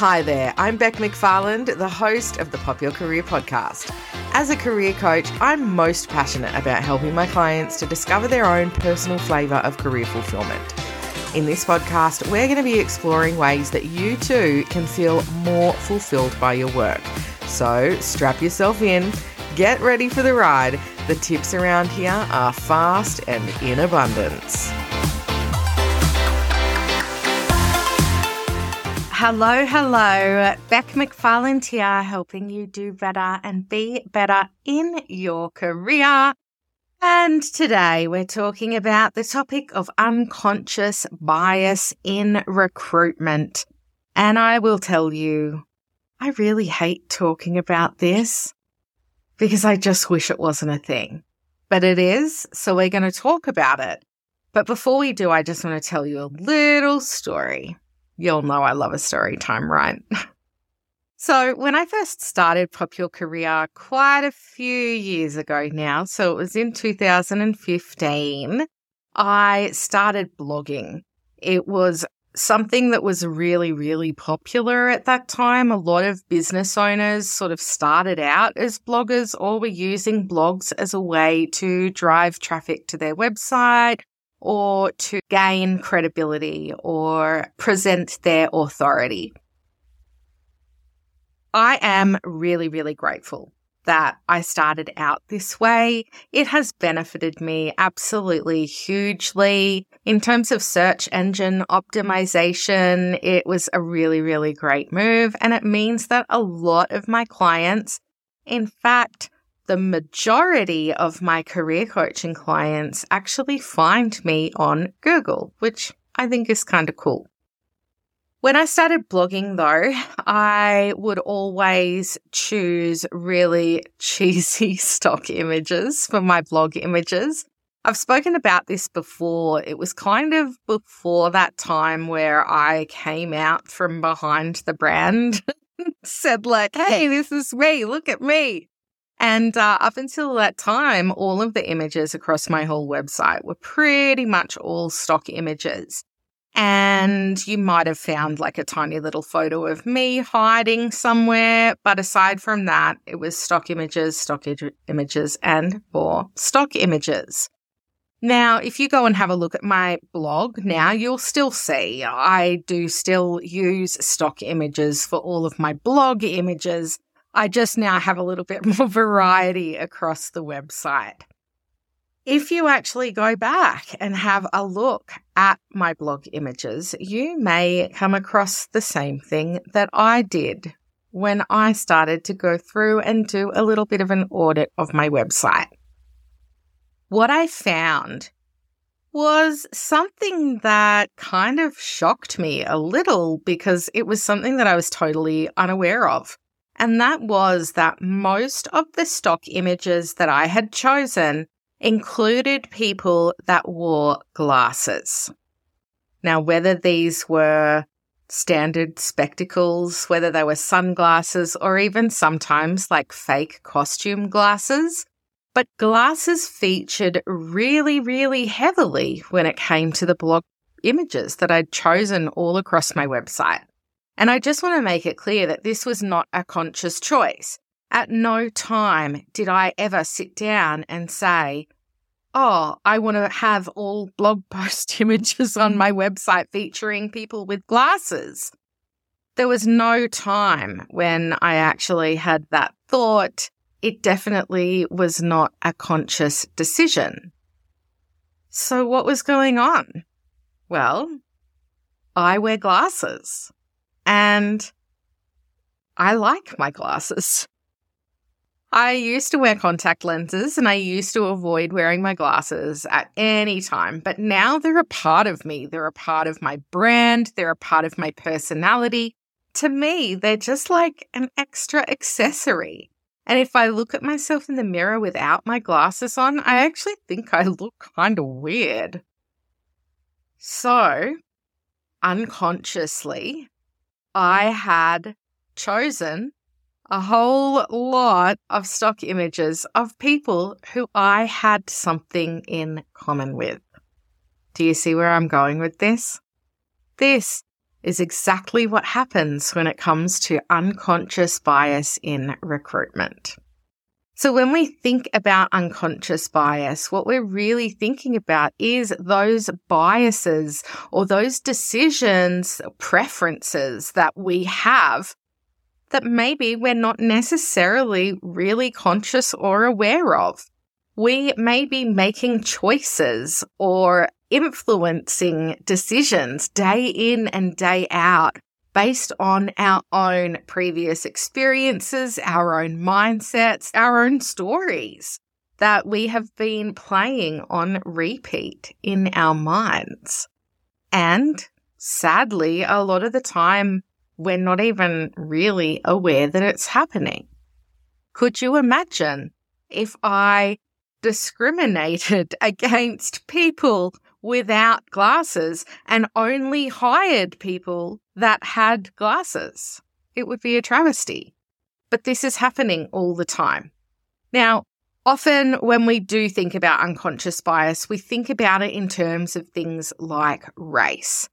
Hi there, I'm Bec McFarland, the host of the Pop Your Career podcast. As a career coach, I'm most passionate about helping my clients to discover their own personal flavour of career fulfillment. In this podcast, we're going to be exploring ways that you too can feel more fulfilled by your work. So strap yourself in, get ready for the ride. The tips around here are fast and in abundance. Hello, hello. Bec McFarland here, helping you do better and be better in your career. And today we're talking about the topic of unconscious bias in recruitment. And I will tell you, I really hate talking about this because I just wish it wasn't a thing. But it is, so we're going to talk about it. But before we do, I just want to tell you a little story. You'll know I love a story time, right? so, when I first started Pop Your Career quite a few years ago now, so it was in 2015, I started blogging. It was something that was really, really popular at that time. A lot of business owners sort of started out as bloggers or were using blogs as a way to drive traffic to their website or to gain credibility or present their authority. I am really, really grateful that I started out this way. It has benefited me absolutely hugely. In terms of search engine optimization, it was a really, really great move. And it means that a lot of my clients, in fact, the majority of my career coaching clients actually find me on Google, which I think is kind of cool. When I started blogging, though, I would always choose really cheesy stock images for my blog images. I've spoken about this before. It was kind of before that time where I came out from behind the brand, said, like, hey, this is me, look at me. And uh, up until that time, all of the images across my whole website were pretty much all stock images. And you might have found like a tiny little photo of me hiding somewhere. But aside from that, it was stock images, stock I- images, and more stock images. Now, if you go and have a look at my blog now, you'll still see I do still use stock images for all of my blog images. I just now have a little bit more variety across the website. If you actually go back and have a look at my blog images, you may come across the same thing that I did when I started to go through and do a little bit of an audit of my website. What I found was something that kind of shocked me a little because it was something that I was totally unaware of. And that was that most of the stock images that I had chosen included people that wore glasses. Now, whether these were standard spectacles, whether they were sunglasses, or even sometimes like fake costume glasses, but glasses featured really, really heavily when it came to the blog images that I'd chosen all across my website. And I just want to make it clear that this was not a conscious choice. At no time did I ever sit down and say, Oh, I want to have all blog post images on my website featuring people with glasses. There was no time when I actually had that thought. It definitely was not a conscious decision. So, what was going on? Well, I wear glasses. And I like my glasses. I used to wear contact lenses and I used to avoid wearing my glasses at any time, but now they're a part of me. They're a part of my brand, they're a part of my personality. To me, they're just like an extra accessory. And if I look at myself in the mirror without my glasses on, I actually think I look kind of weird. So, unconsciously, I had chosen a whole lot of stock images of people who I had something in common with. Do you see where I'm going with this? This is exactly what happens when it comes to unconscious bias in recruitment. So when we think about unconscious bias, what we're really thinking about is those biases or those decisions, preferences that we have that maybe we're not necessarily really conscious or aware of. We may be making choices or influencing decisions day in and day out based on our own previous experiences, our own mindsets, our own stories that we have been playing on repeat in our minds. And sadly, a lot of the time, we're not even really aware that it's happening. Could you imagine if I discriminated against people without glasses and only hired people that had glasses. It would be a travesty. But this is happening all the time. Now, often when we do think about unconscious bias, we think about it in terms of things like race.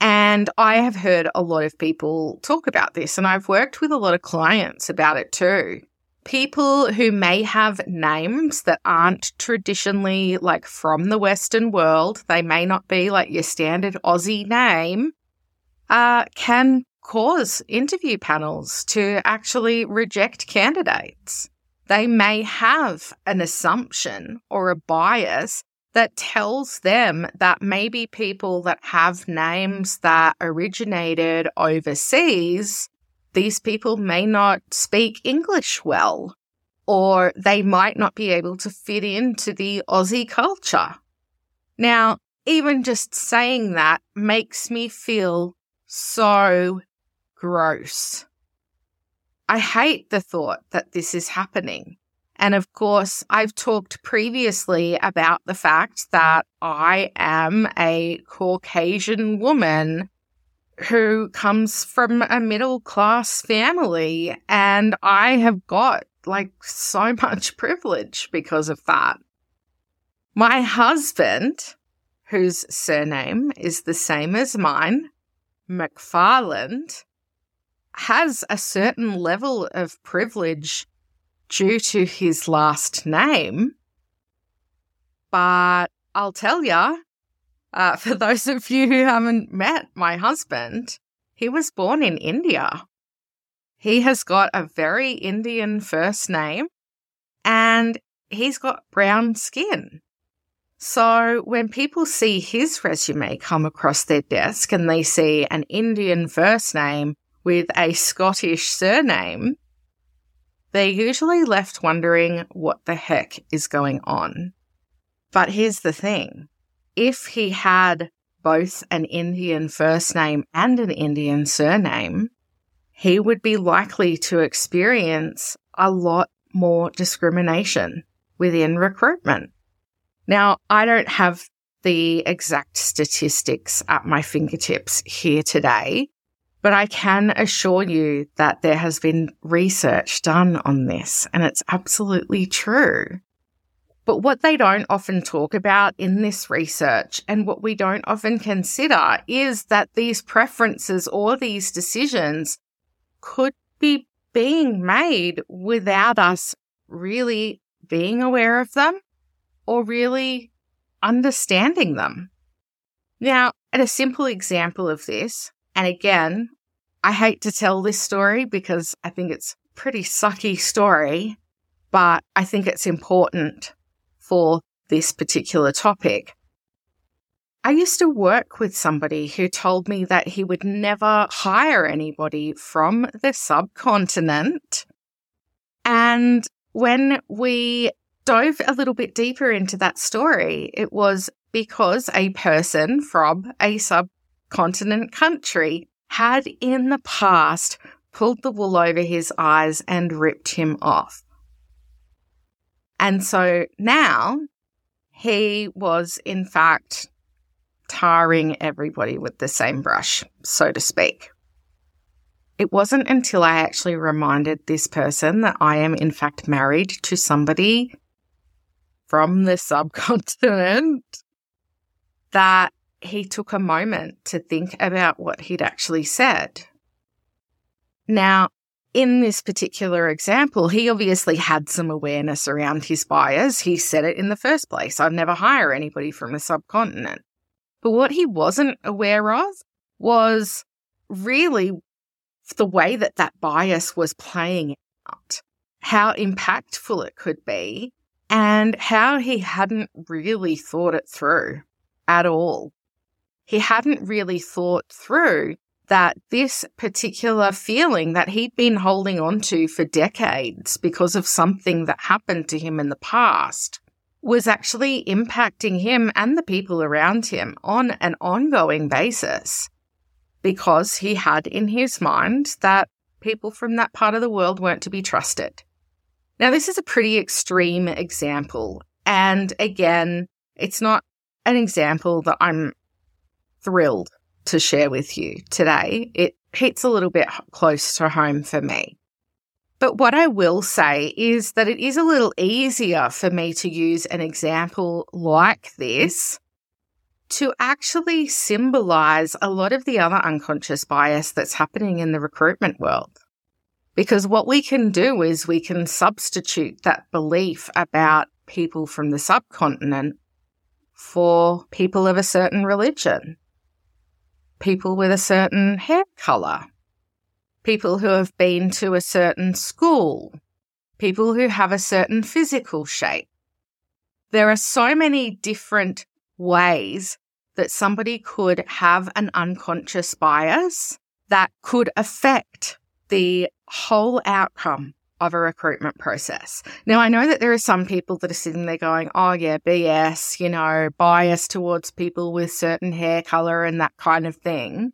And I have heard a lot of people talk about this, and I've worked with a lot of clients about it too people who may have names that aren't traditionally like from the Western world, they may not be like your standard Aussie name, uh, can cause interview panels to actually reject candidates. They may have an assumption or a bias that tells them that maybe people that have names that originated overseas these people may not speak English well, or they might not be able to fit into the Aussie culture. Now, even just saying that makes me feel so gross. I hate the thought that this is happening. And of course, I've talked previously about the fact that I am a Caucasian woman who comes from a middle class family. And I have got like so much privilege because of that. My husband, whose surname is the same as mine, McFarland, has a certain level of privilege due to his last name. But I'll tell you, uh, for those of you who haven't met my husband, he was born in India. He has got a very Indian first name and he's got brown skin. So when people see his resume come across their desk and they see an Indian first name with a Scottish surname, they're usually left wondering what the heck is going on. But here's the thing if he had both an Indian first name and an Indian surname, he would be likely to experience a lot more discrimination within recruitment. Now, I don't have the exact statistics at my fingertips here today, but I can assure you that there has been research done on this and it's absolutely true. But what they don't often talk about in this research and what we don't often consider is that these preferences or these decisions could be being made without us really being aware of them or really understanding them. Now, at a simple example of this, and again, I hate to tell this story because I think it's a pretty sucky story, but I think it's important for this particular topic. I used to work with somebody who told me that he would never hire anybody from the subcontinent. And when we dove a little bit deeper into that story, it was because a person from a subcontinent country had in the past pulled the wool over his eyes and ripped him off. And so now he was, in fact, tarring everybody with the same brush, so to speak. It wasn't until I actually reminded this person that I am, in fact, married to somebody from the subcontinent that he took a moment to think about what he'd actually said. Now, in this particular example, he obviously had some awareness around his bias. He said it in the first place I'd never hire anybody from the subcontinent. But what he wasn't aware of was really the way that that bias was playing out, how impactful it could be, and how he hadn't really thought it through at all. He hadn't really thought through that this particular feeling that he'd been holding on to for decades because of something that happened to him in the past was actually impacting him and the people around him on an ongoing basis because he had in his mind that people from that part of the world weren't to be trusted. Now, this is a pretty extreme example. And again, it's not an example that I'm thrilled to share with you today. It hits a little bit close to home for me. But what I will say is that it is a little easier for me to use an example like this to actually symbolize a lot of the other unconscious bias that's happening in the recruitment world. Because what we can do is we can substitute that belief about people from the subcontinent for people of a certain religion people with a certain hair color, people who have been to a certain school, people who have a certain physical shape. There are so many different ways that somebody could have an unconscious bias that could affect the whole outcome of a recruitment process. Now, I know that there are some people that are sitting there going, oh, yeah, BS, you know, bias towards people with certain hair color and that kind of thing.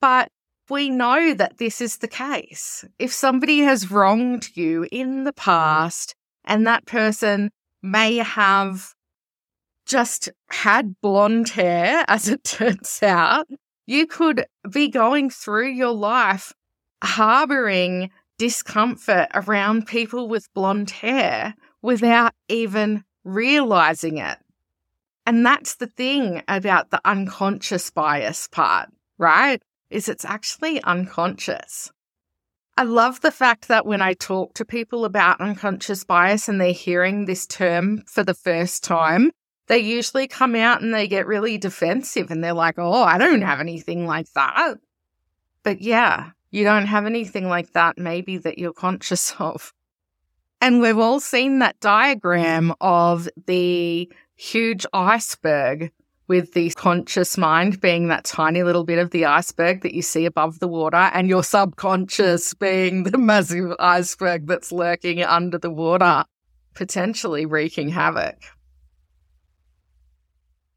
But we know that this is the case. If somebody has wronged you in the past and that person may have just had blonde hair, as it turns out, you could be going through your life harboring discomfort around people with blonde hair without even realizing it. And that's the thing about the unconscious bias part, right? Is it's actually unconscious. I love the fact that when I talk to people about unconscious bias and they're hearing this term for the first time, they usually come out and they get really defensive and they're like, oh, I don't have anything like that. But yeah, you don't have anything like that, maybe that you're conscious of. And we've all seen that diagram of the huge iceberg with the conscious mind being that tiny little bit of the iceberg that you see above the water, and your subconscious being the massive iceberg that's lurking under the water, potentially wreaking havoc.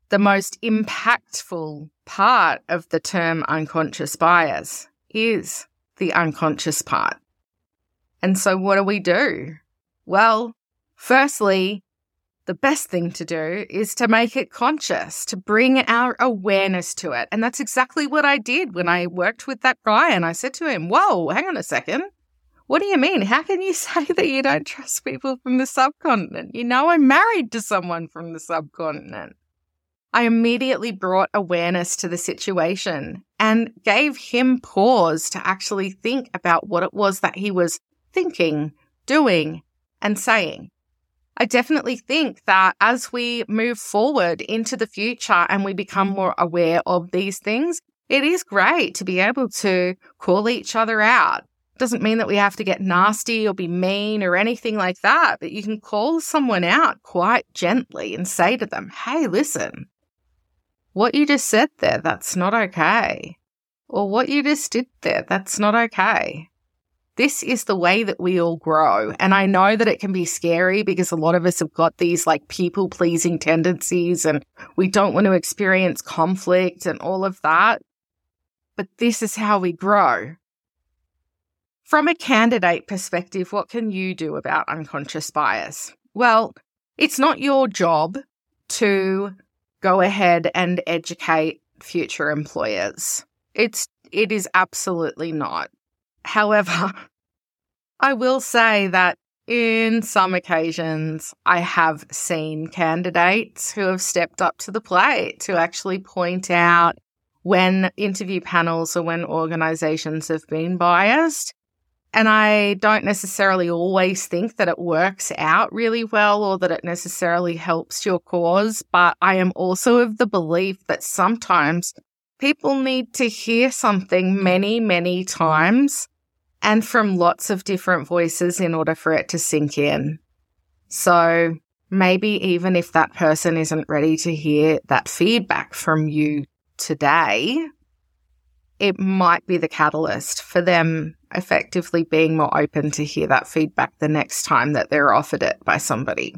The most impactful part of the term unconscious bias is the unconscious part. And so, what do we do? Well, firstly, the best thing to do is to make it conscious, to bring our awareness to it. And that's exactly what I did when I worked with that guy. And I said to him, Whoa, hang on a second. What do you mean? How can you say that you don't trust people from the subcontinent? You know, I'm married to someone from the subcontinent. I immediately brought awareness to the situation and gave him pause to actually think about what it was that he was thinking, doing, and saying. I definitely think that as we move forward into the future and we become more aware of these things, it is great to be able to call each other out. Doesn't mean that we have to get nasty or be mean or anything like that, but you can call someone out quite gently and say to them, Hey, listen, what you just said there, that's not okay. Or what you just did there, that's not okay. This is the way that we all grow. And I know that it can be scary because a lot of us have got these like people pleasing tendencies and we don't want to experience conflict and all of that. But this is how we grow. From a candidate perspective, what can you do about unconscious bias? Well, it's not your job to go ahead and educate future employers. It's it is absolutely not. However, I will say that in some occasions, I have seen candidates who have stepped up to the plate to actually point out when interview panels or when organizations have been biased. And I don't necessarily always think that it works out really well or that it necessarily helps your cause, but I am also of the belief that sometimes people need to hear something many, many times and from lots of different voices in order for it to sink in. So maybe even if that person isn't ready to hear that feedback from you today, it might be the catalyst for them effectively being more open to hear that feedback the next time that they're offered it by somebody.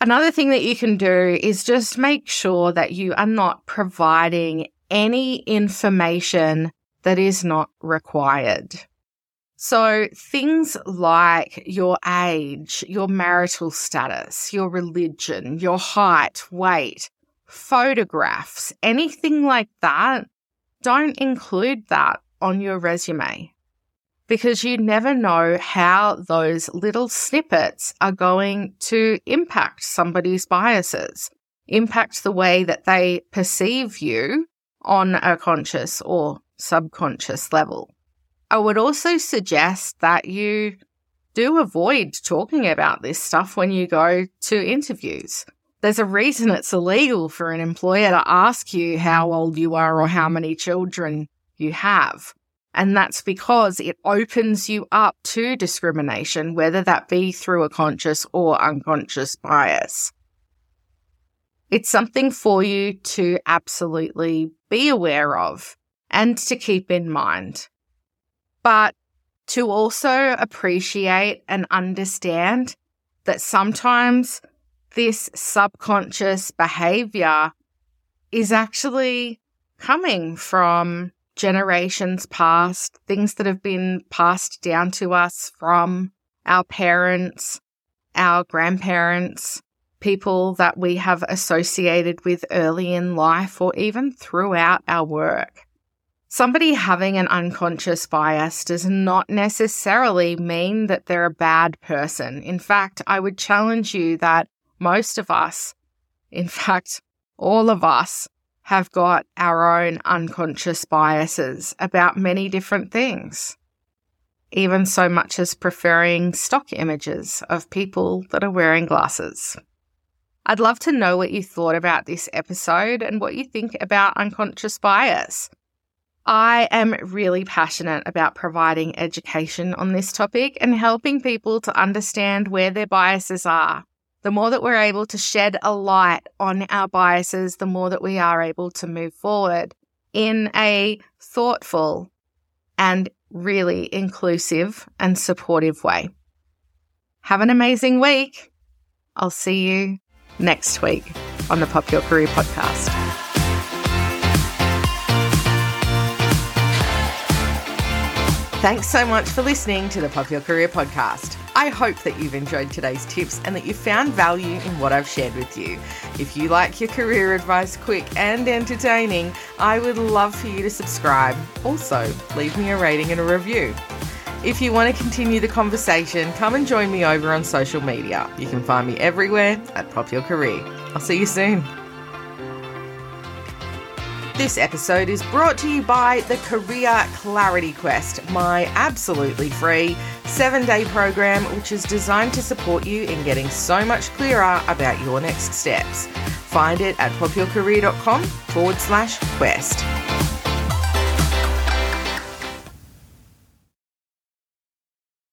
Another thing that you can do is just make sure that you are not providing any information that is not required. So things like your age, your marital status, your religion, your height, weight, photographs, anything like that, don't include that on your resume because you never know how those little snippets are going to impact somebody's biases, impact the way that they perceive you on a conscious or subconscious level. I would also suggest that you do avoid talking about this stuff when you go to interviews there's a reason it's illegal for an employer to ask you how old you are or how many children you have. And that's because it opens you up to discrimination, whether that be through a conscious or unconscious bias. It's something for you to absolutely be aware of and to keep in mind. But to also appreciate and understand that sometimes this subconscious behavior is actually coming from generations past, things that have been passed down to us from our parents, our grandparents, people that we have associated with early in life or even throughout our work. Somebody having an unconscious bias does not necessarily mean that they're a bad person. In fact, I would challenge you that most of us, in fact, all of us, have got our own unconscious biases about many different things. Even so much as preferring stock images of people that are wearing glasses. I'd love to know what you thought about this episode and what you think about unconscious bias. I am really passionate about providing education on this topic and helping people to understand where their biases are the more that we're able to shed a light on our biases, the more that we are able to move forward in a thoughtful and really inclusive and supportive way. Have an amazing week. I'll see you next week on the Pop Your Career podcast. Thanks so much for listening to the Pop Your Career podcast. I hope that you've enjoyed today's tips and that you found value in what I've shared with you. If you like your career advice quick and entertaining, I would love for you to subscribe. Also, leave me a rating and a review. If you want to continue the conversation, come and join me over on social media. You can find me everywhere at Pop Your Career. I'll see you soon. This episode is brought to you by the Career Clarity Quest, my absolutely free seven day program which is designed to support you in getting so much clearer about your next steps. Find it at popyourcareer.com forward slash quest.